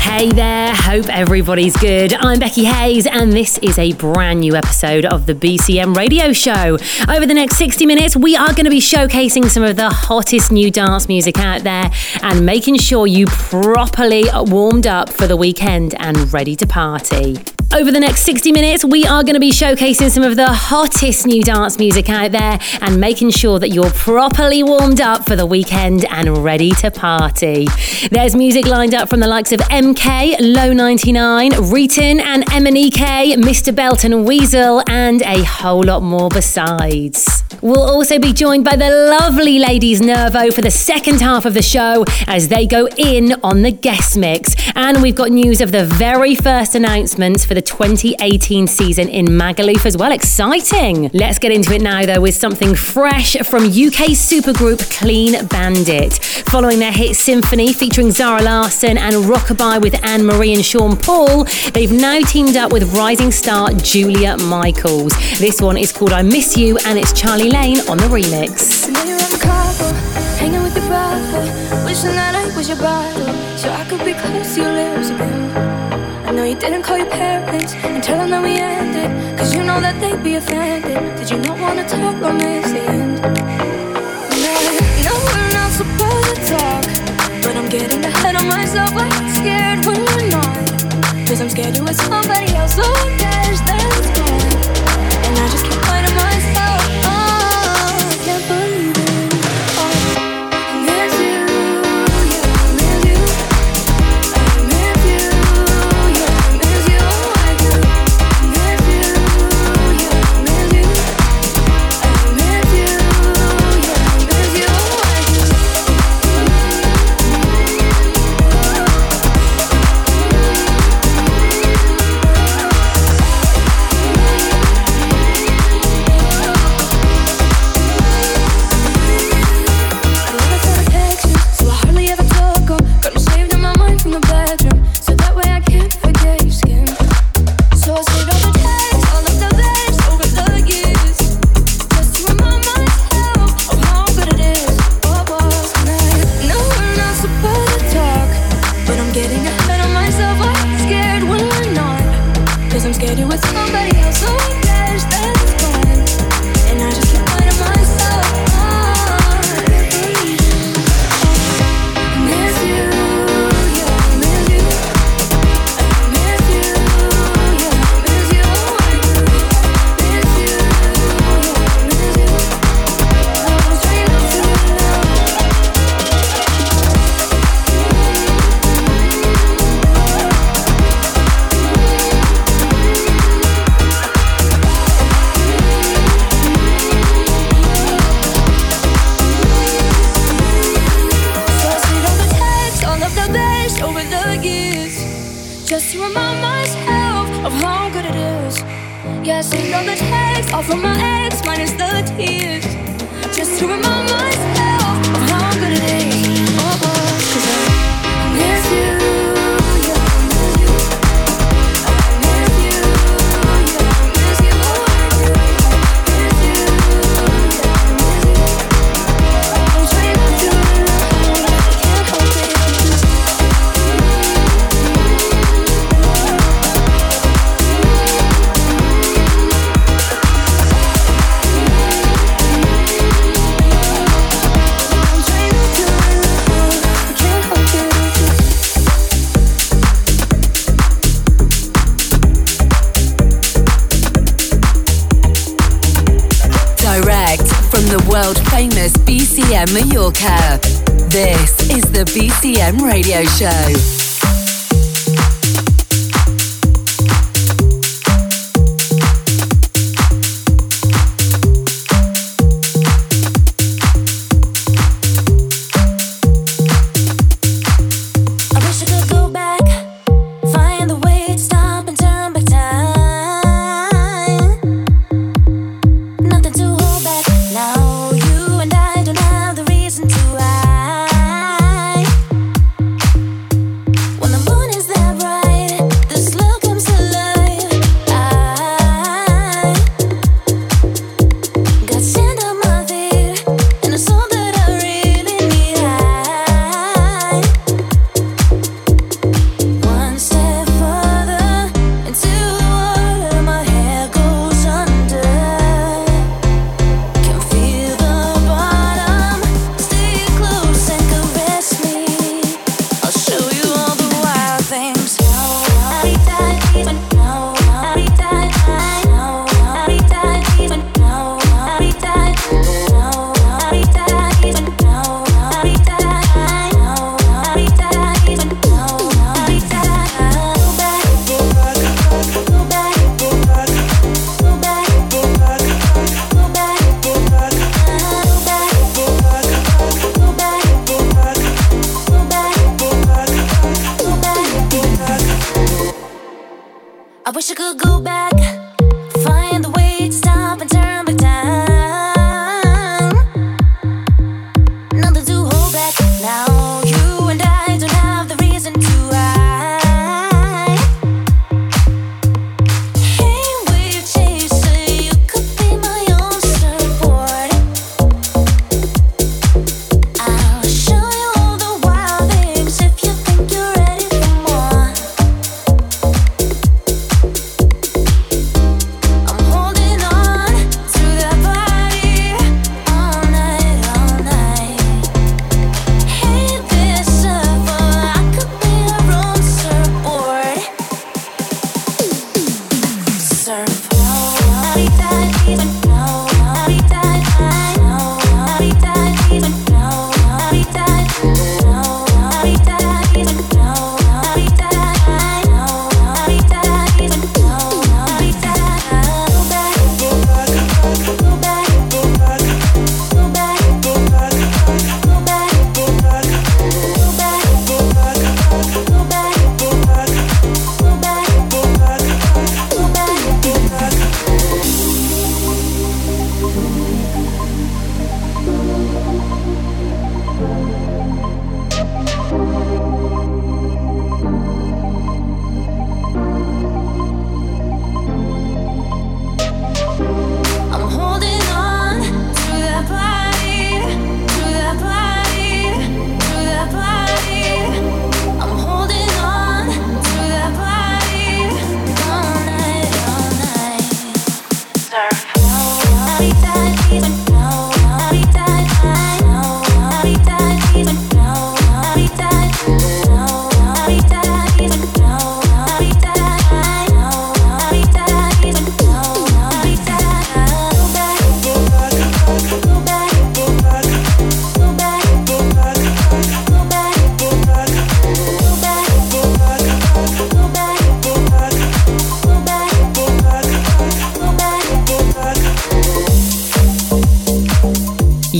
Hey there, hope everybody's good. I'm Becky Hayes, and this is a brand new episode of the BCM Radio Show. Over the next 60 minutes, we are going to be showcasing some of the hottest new dance music out there and making sure you properly warmed up for the weekend and ready to party. Over the next 60 minutes, we are going to be showcasing some of the hottest new dance music out there and making sure that you're properly warmed up for the weekend and ready to party. There's music lined up from the likes of MK, Low 99, Riton and MNEK, Mr. Belt and Wezol, and a whole lot more besides. We'll also be joined by the lovely ladies Nervo for the second half of the show as they go in on the guest mix. And we've got news of the very first announcements for the 2018 season in Magaluf as well. Exciting! Let's get into it now though with something fresh from UK supergroup Clean Bandit. Following their hit Symphony featuring Zara Larsson and Rockabye with Anne Marie and Sean Paul, they've now teamed up with rising star Julia Michaels. This one is called I Miss You and it's Charlie Lane on the remix. Wishing that I was your so I could be close to your lips didn't call your parents and tell them that we ended, cause you know that they'd be offended. Did you not wanna talk miss the end? No, no, we're not supposed to talk, but I'm getting ahead of myself, like scared when we're not. Cause I'm scared you're with somebody else, so there's that's just to remind myself of how good it is. Yes, saved all the texts, all from my ex, minus the tears, just to remind myself the Radio Show.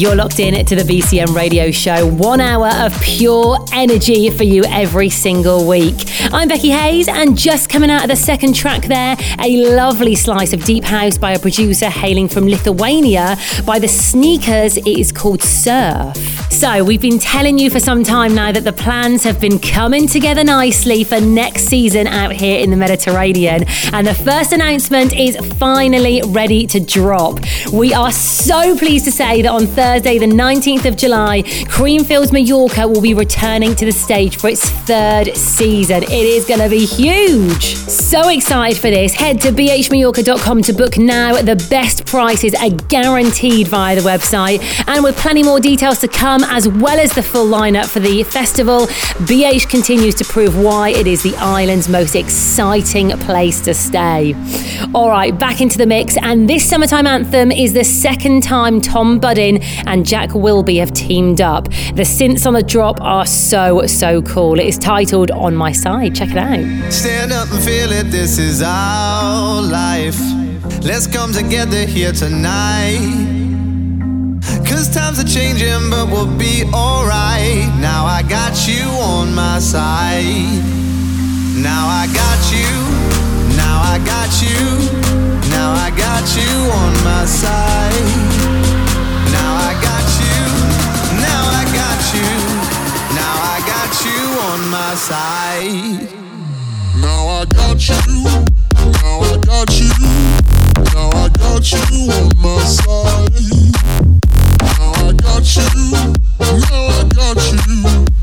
You're locked in to the BCM radio show. One hour of pure energy for you every single week. I'm Becky Hayes, and just coming out of the second track there, a lovely slice of deep house by a producer hailing from Lithuania. By the Sneakers, it is called Surf. So, we've been telling you for some time now that the plans have been coming together nicely for next season out here in the Mediterranean. And the first announcement is finally ready to drop. We are so pleased to say that on Thursday, the 19th of July, Creamfields Mallorca will be returning to the stage for its third season. It is going to be huge. So excited for this. Head to bhmallorca.com to book now. The best prices are guaranteed via the website. And with plenty more details to come, as well as the full lineup for the festival, BH continues to prove why it is the island's most exciting place to stay. All right, back into the mix. And this summertime anthem is the second time Tom Budin and Jack Wilby have teamed up. The synths on the drop are so, so cool. It is titled On My Side. Check it out. Stand up and feel it, this is our life. Let's come together here tonight. Cause times are changing, but we'll be alright. Now I got you on my side. Now I got you. Now I got you. Now I got you on my side. Now I got you. Now I got you. Now I got you on my side. Now I got you. Now I got you. Now I got you on my side.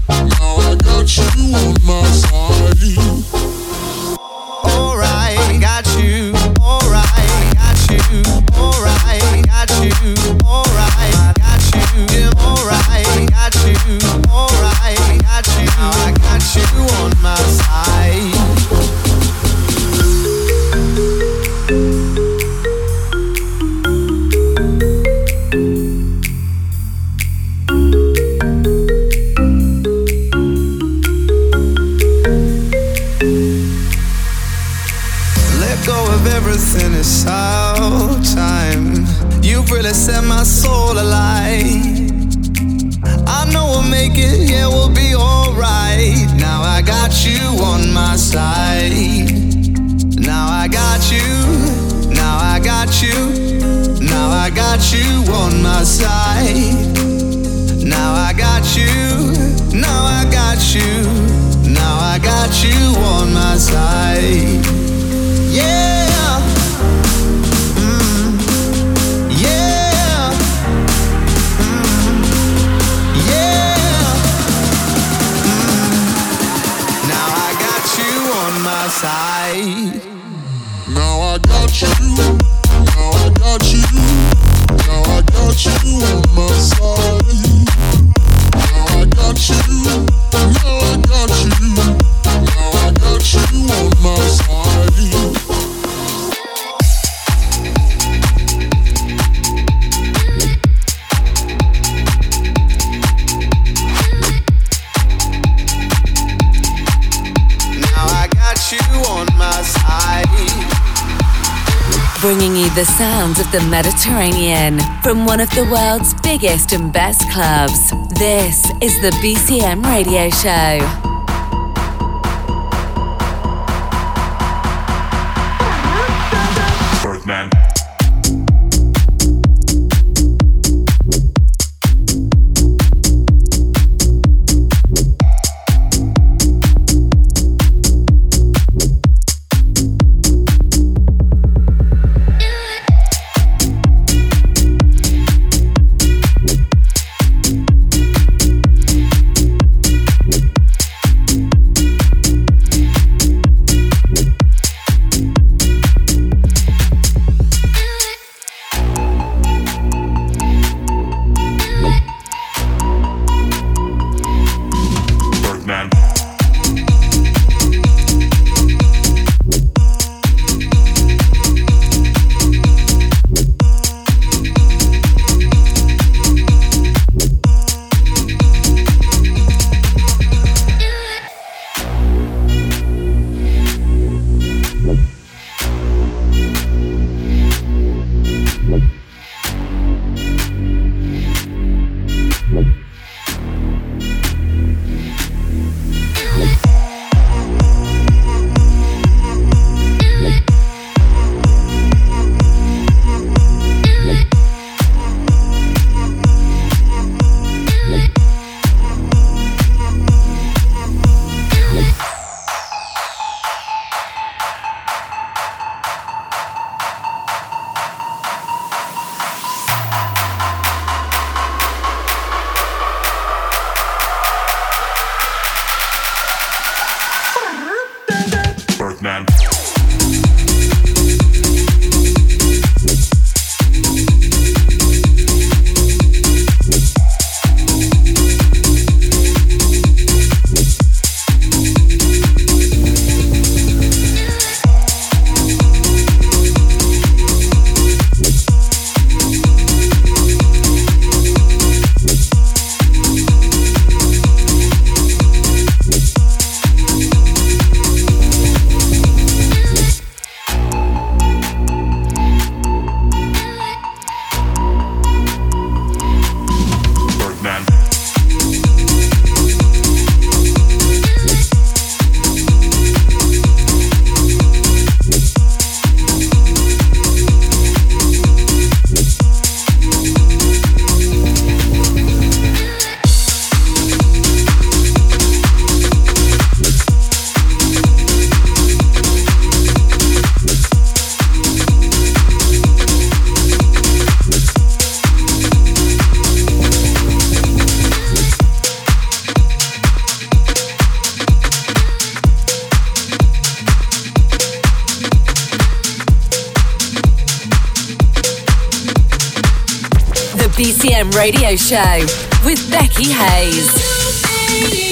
Now I got you. On my side. Make it, yeah, we'll be alright. Now I got you on my side. Now I got you. Now I got you now I got you on my side. Now I got you. Now I got you. Now I got you on my side. Yeah. Side. Now I got you. Now I got you. Now I got you on my side. Now I got you. Now I got you. Bringing you the sounds of the Mediterranean from one of the world's biggest and best clubs. This is the BCM Radio Show. Radio Show with Becky Hayes.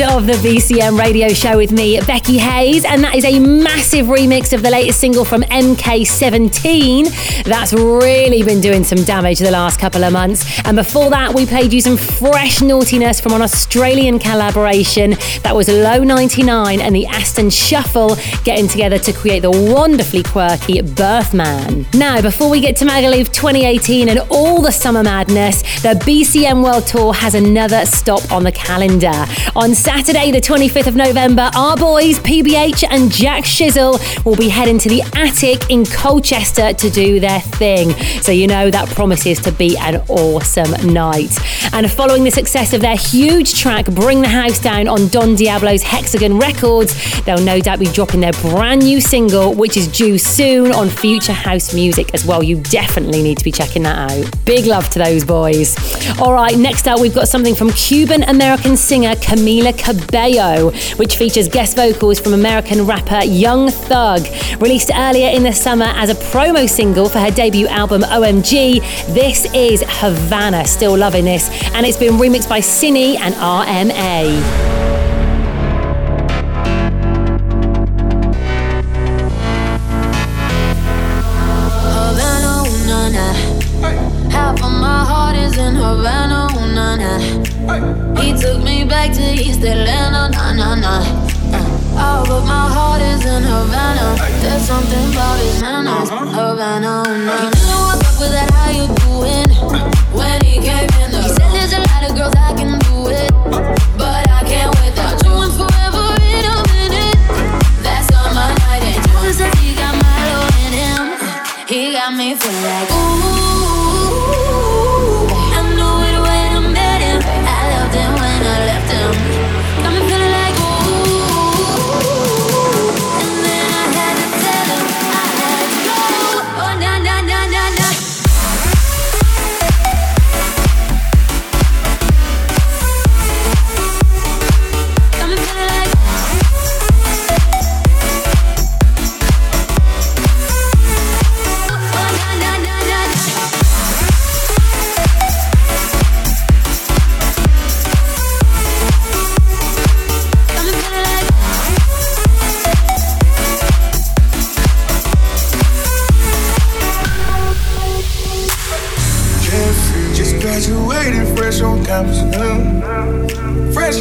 Sound of the BCM radio show with me, Becky Hayes, and that is a massive remix of the latest single from MK17 that's really been doing some damage the last couple of months. And before that, we played you some fresh naughtiness from an Australian collaboration that was Low 99 and the Aston Shuffle getting together to create the wonderfully quirky Birthman. Now, before we get to Magaluf 2018 and all the summer madness, the BCM World Tour has another stop on the calendar. On Saturday, the 25th of November, our boys PBH and Jack Shizzle will be heading to the Attic in Colchester to do their thing. So you know that promises to be an awesome night. And following the success of their huge track Bring the House Down on Don Diablo's Hexagon Records, they'll no doubt be dropping their brand new single, which is due soon on Future House Music as well. You definitely need to be checking that out. Big love to those boys. All right, next up, we've got something from Cuban American singer Camila Cabello, which features guest vocals from American rapper Young Thug. Released earlier in the summer as a promo single for her debut album OMG, this is Havana. Still loving this, and it's been remixed by Cine and RMA.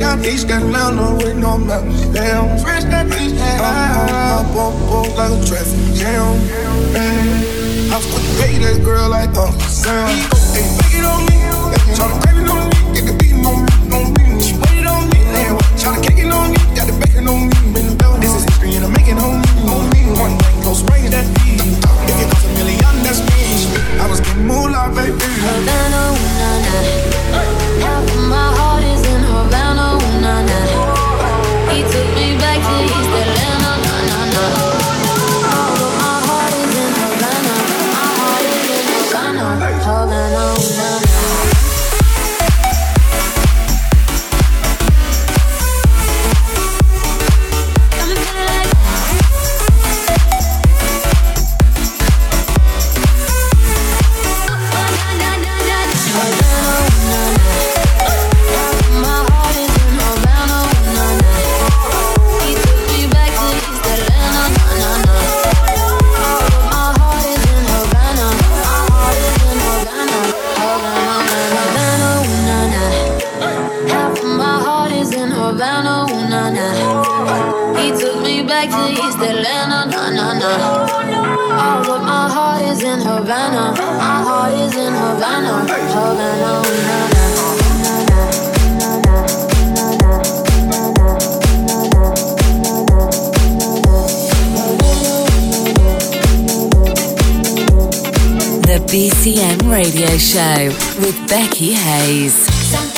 Out East Atlanta with no mountains down. Fresh out East Atlanta. Up on boat like a traffic jam. I to pay that girl like Uncle Sam. Hey, make it on me. Tryna crave it on me. Get the beating on me. On me. She waited on me. Tryna cake it on me. Got the bacon on me. Been down. This is history and I'm making on me. On me. One night close range that beat. If it costs a million, that's me. I was getting moolah, baby. Havana, Show with Becky Hayes.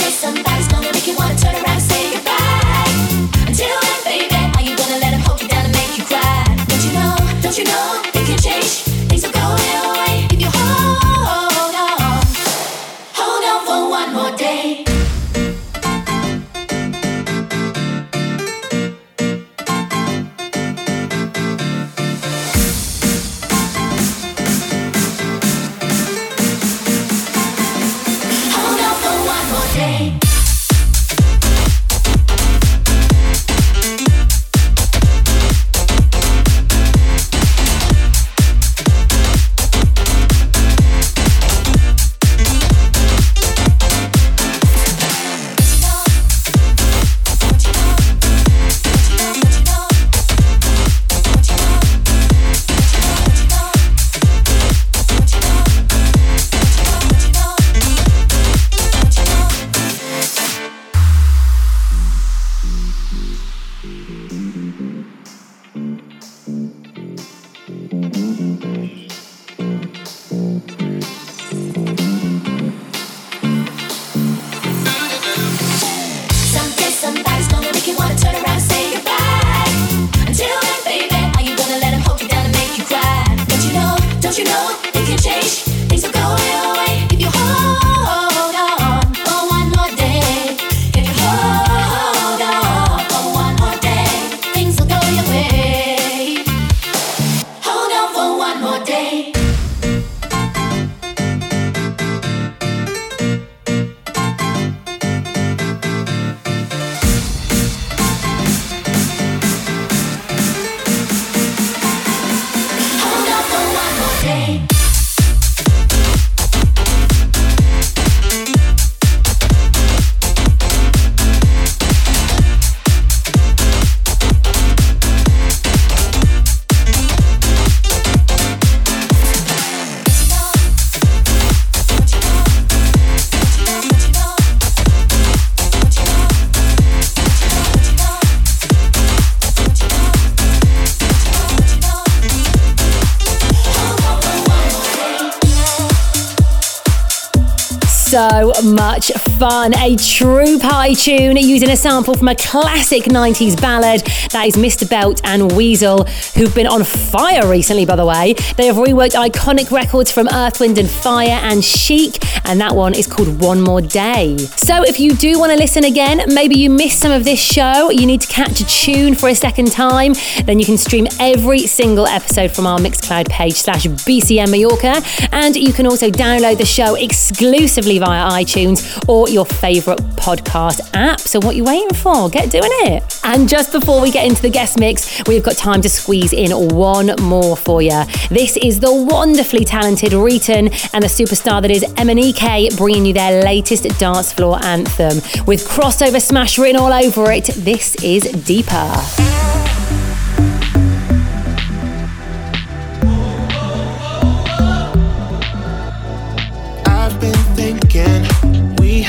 So much fun. A true party tune using a sample from a classic 90s ballad. That is Mr. Belt and Wezol, who've been on fire recently, by the way. They have reworked iconic records from Earth, Wind and Fire and Chic, and that one is called One More Day. So if you do want to listen again, maybe you missed some of this show, you need to catch a tune for a second time, then you can stream every single episode from our Mixcloud page slash BCM Mallorca, and you can also download the show exclusively via iTunes or your favourite podcast app. So what are you waiting for? Get doing it. And just before we get into the guest mix, we've got time to squeeze in one more for you. This is the wonderfully talented Riton and the superstar that is MNEK bringing you their latest dance floor anthem. With crossover smash written all over it, this is Deeper.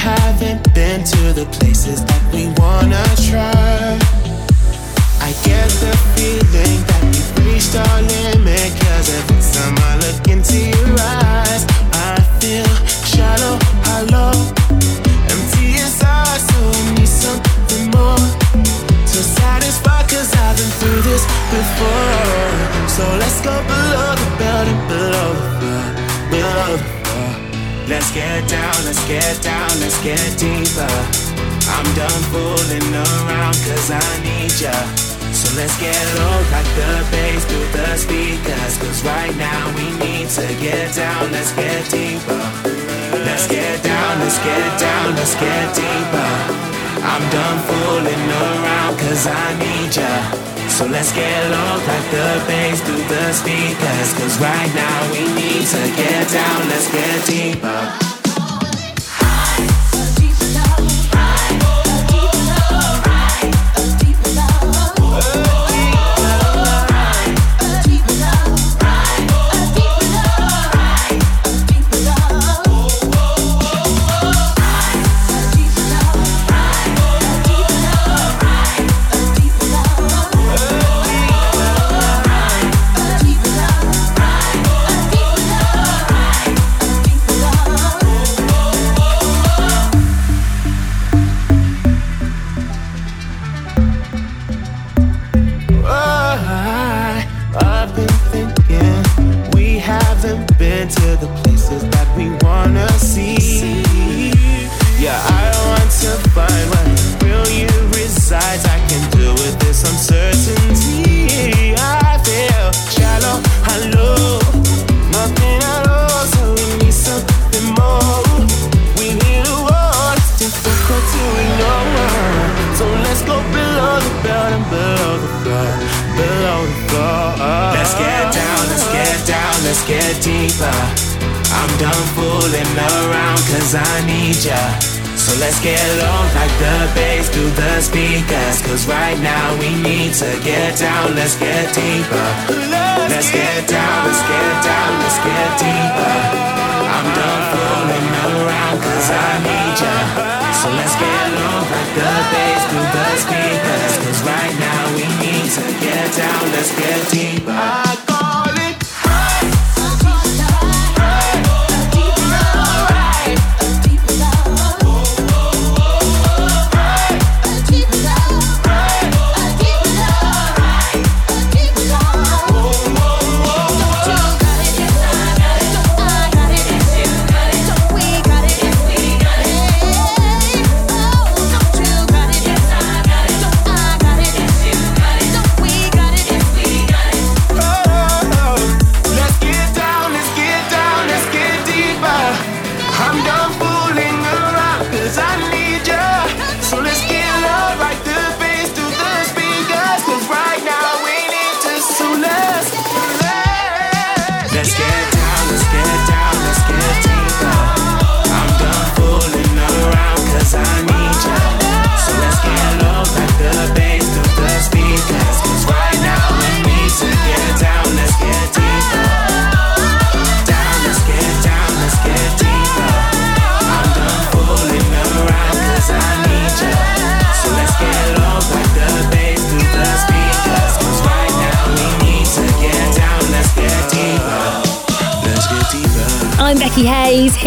Haven't been to the places that we wanna try. I get the feeling that we've reached our limit. Cause every time I look into your eyes, I feel shallow, hollow, empty inside. So I need something more to satisfy. Cause I've been through this before. So let's go below the belt Let's get down, let's get down, let's get deeper. I'm done fooling around cause I need ya. So let's get low like the bass through the speakers. Cause right now we need to get down, let's get deeper. Let's get down, let's get down, let's get deeper. I'm done fooling around cause I need ya. So let's get low like the bass through the speakers. Cause right now we need to get down, let's get deeper. Do through the speakers. Cause right now we need to get down, let's get deeper. Let's get down, let's get down, let's get deeper. I'm done fooling around cause I need ya. So let's get low like the bass through the speakers. Cause right now we need to get down, let's get deeper.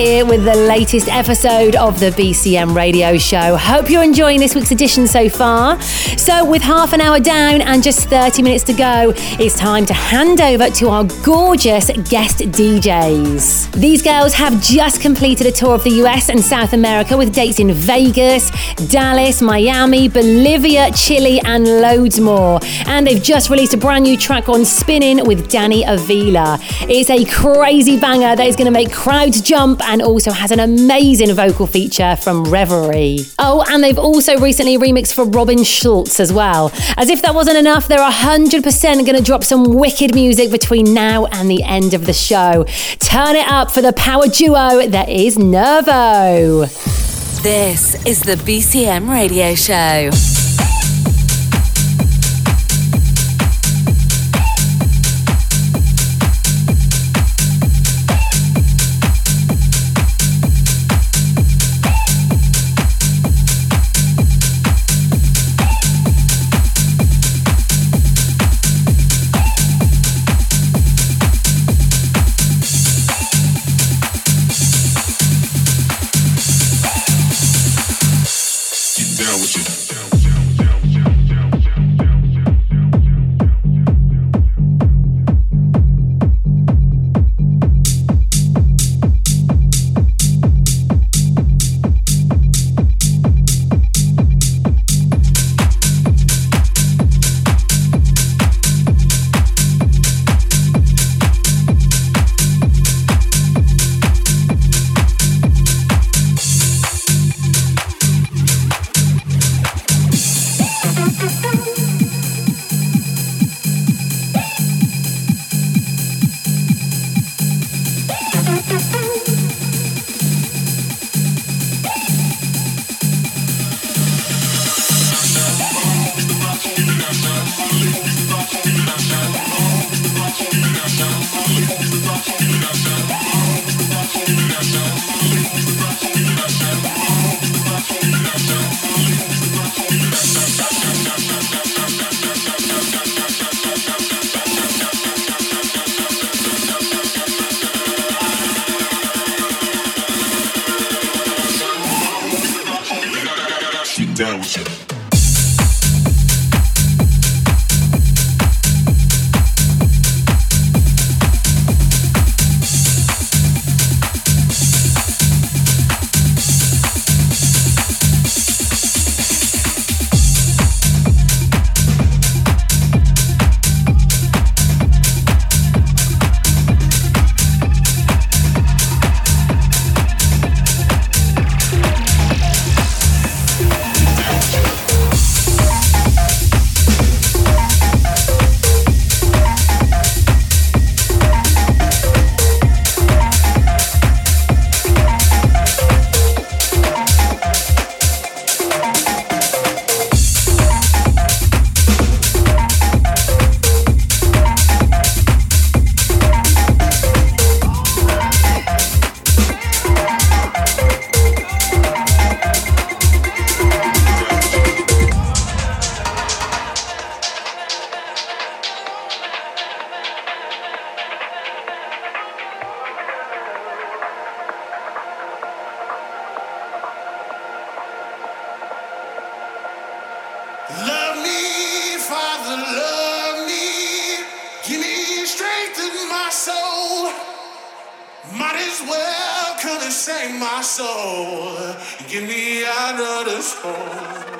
Here with the latest episode of the BCM radio show. Hope you're enjoying this week's edition so far. So, with half an hour down and just 30 minutes to go, it's time to hand over to our gorgeous guest DJs. These girls have just completed a tour of the US and South America with dates in Vegas, Dallas, Miami, Bolivia, Chile, and loads more. And they've just released a brand new track on Spinnin' with Danny Avila. It's a crazy banger that is going to make crowds jump and also has an amazing vocal feature from Reverie. Oh, and they've also recently remixed for Robin Schulz as well. As if that wasn't enough, they're 100% going to drop some wicked music between now and the end of the show. Turn it up for the power duo that is Nervo. This is the BCM radio show. Might as well come and save my soul. Give me another hole.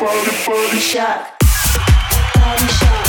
body, body, shot. Body shot.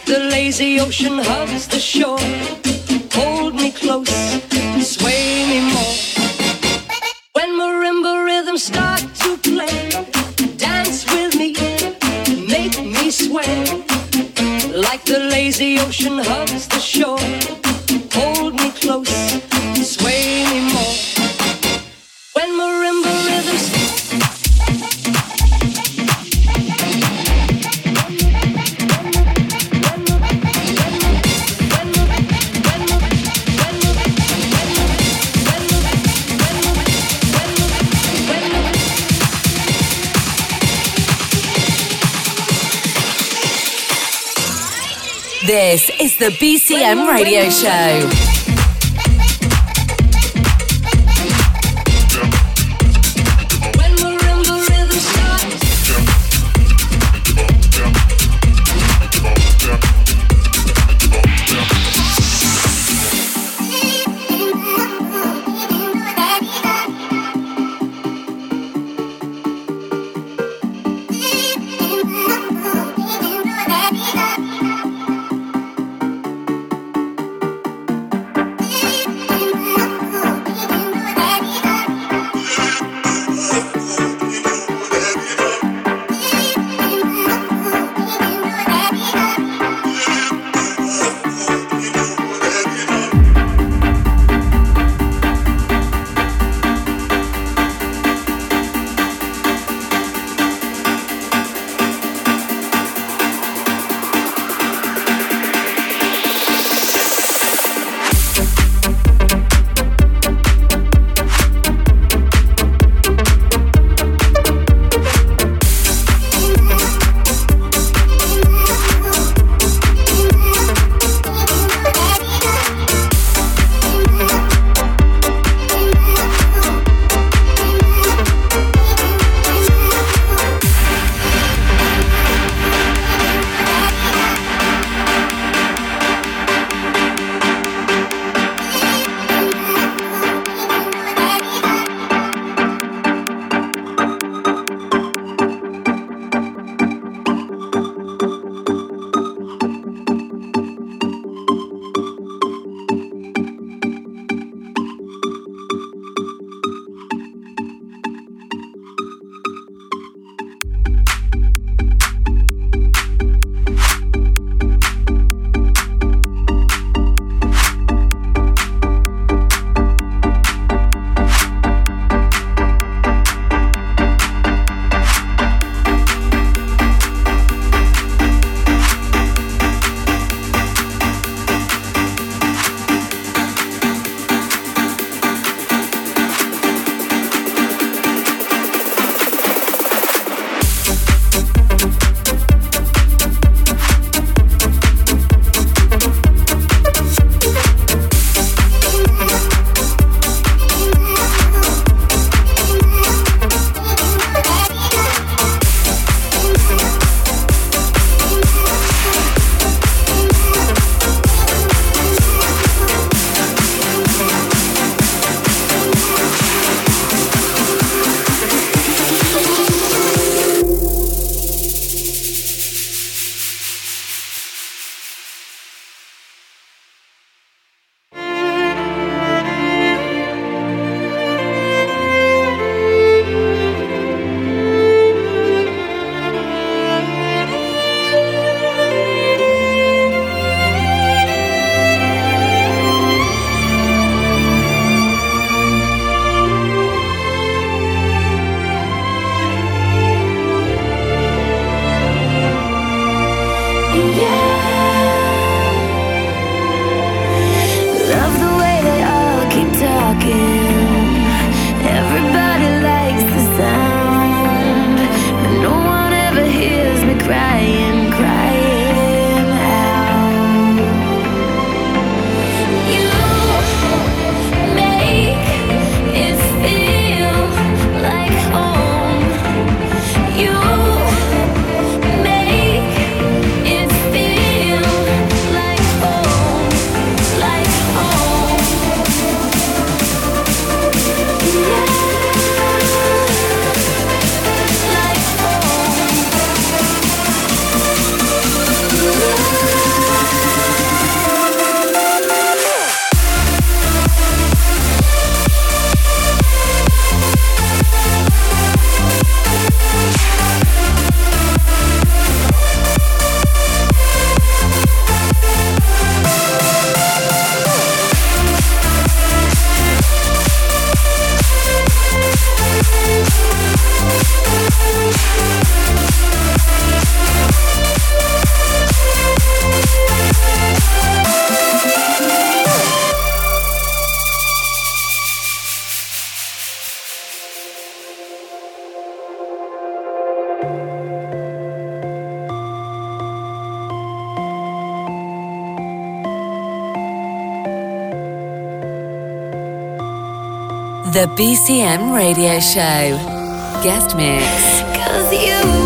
like the lazy ocean hugs the shore. Hold me close, sway me more. When marimba rhythms start to play, dance with me, make me sway. Like the lazy ocean hugs. the BCM Radio Show. The BCM Radio Show. Guest Mix.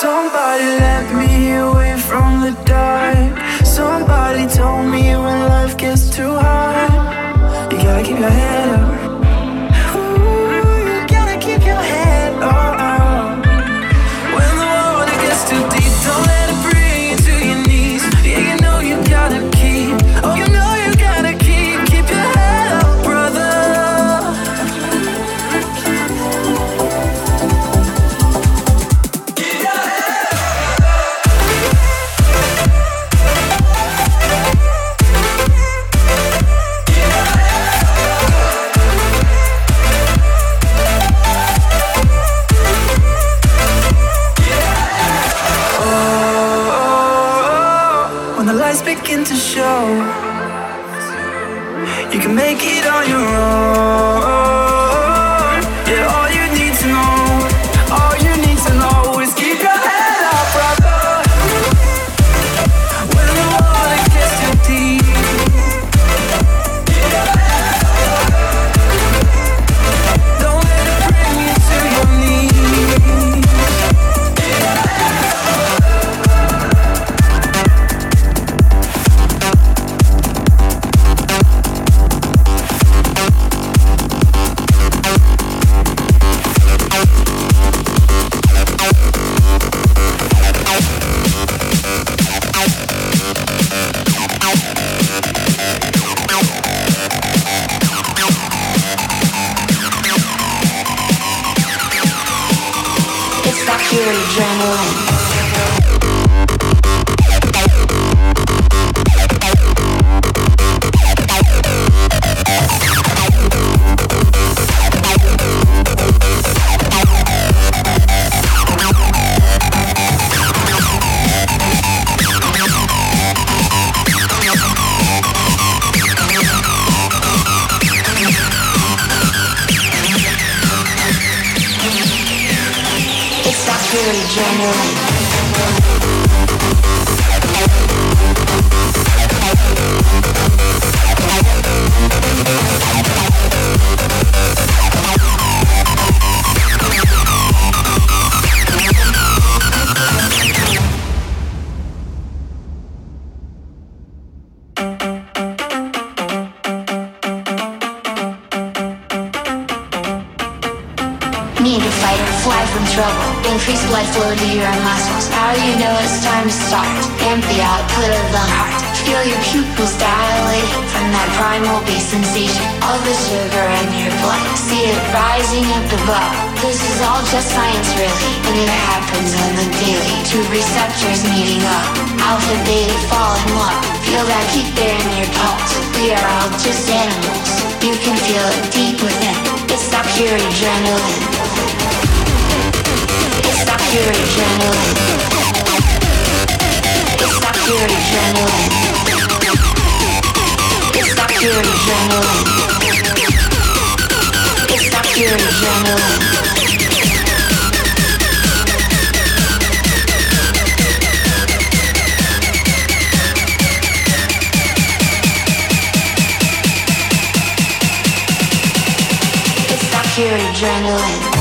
Somebody me away from the dark. Somebody told me when life gets too hard, you gotta keep your head up. two receptors meeting up. Alpha, beta, falling up. Feel that heat there in your pulse. We are all just animals. You can feel it deep within. It's that pure adrenaline. It's that pure adrenaline. It's that pure adrenaline. It's that pure adrenaline. It's that pure adrenaline. pure adrenaline.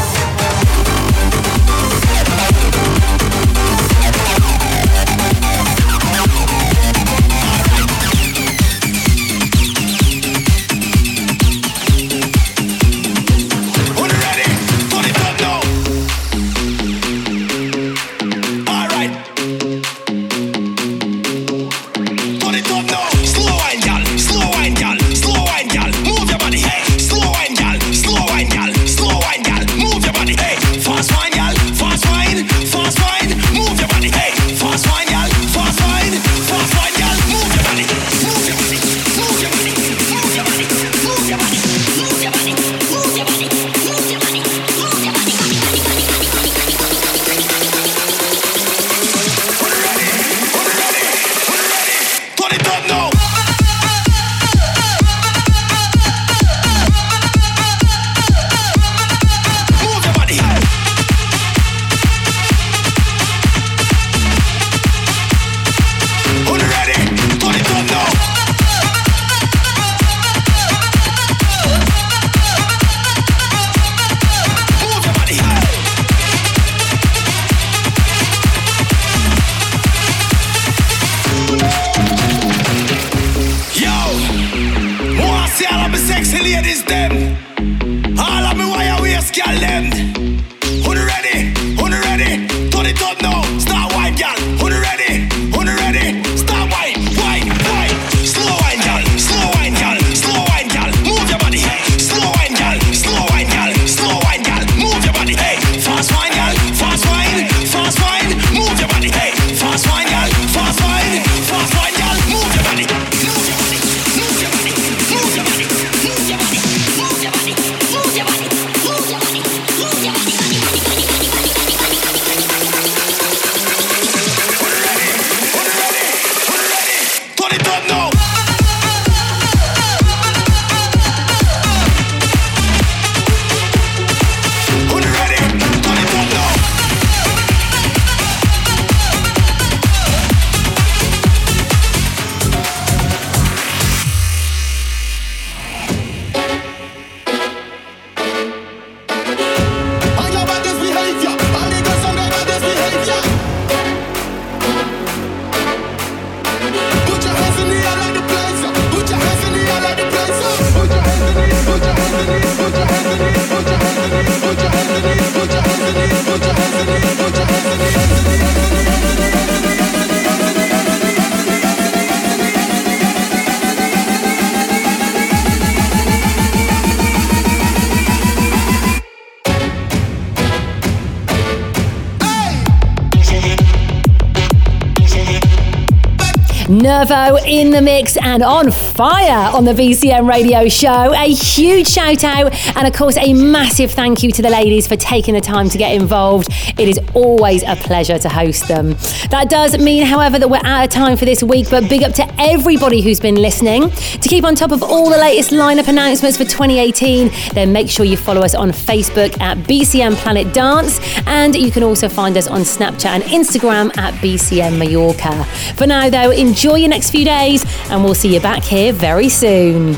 In the mix and on fire on the BCM radio show. A huge shout out and, of course, a massive thank you to the ladies for taking the time to get involved. It is always a pleasure to host them. That does mean, however, that we're out of time for this week, but big up to everybody who's been listening. To keep on top of all the latest lineup announcements for 2018, then make sure you follow us on Facebook at BCM Planet Dance, and you can also find us on Snapchat and Instagram at BCM Mallorca. For now, though, enjoy your next few days, and we'll see you back here very soon.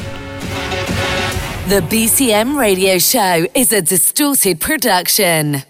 The BCM radio show is a distorted production.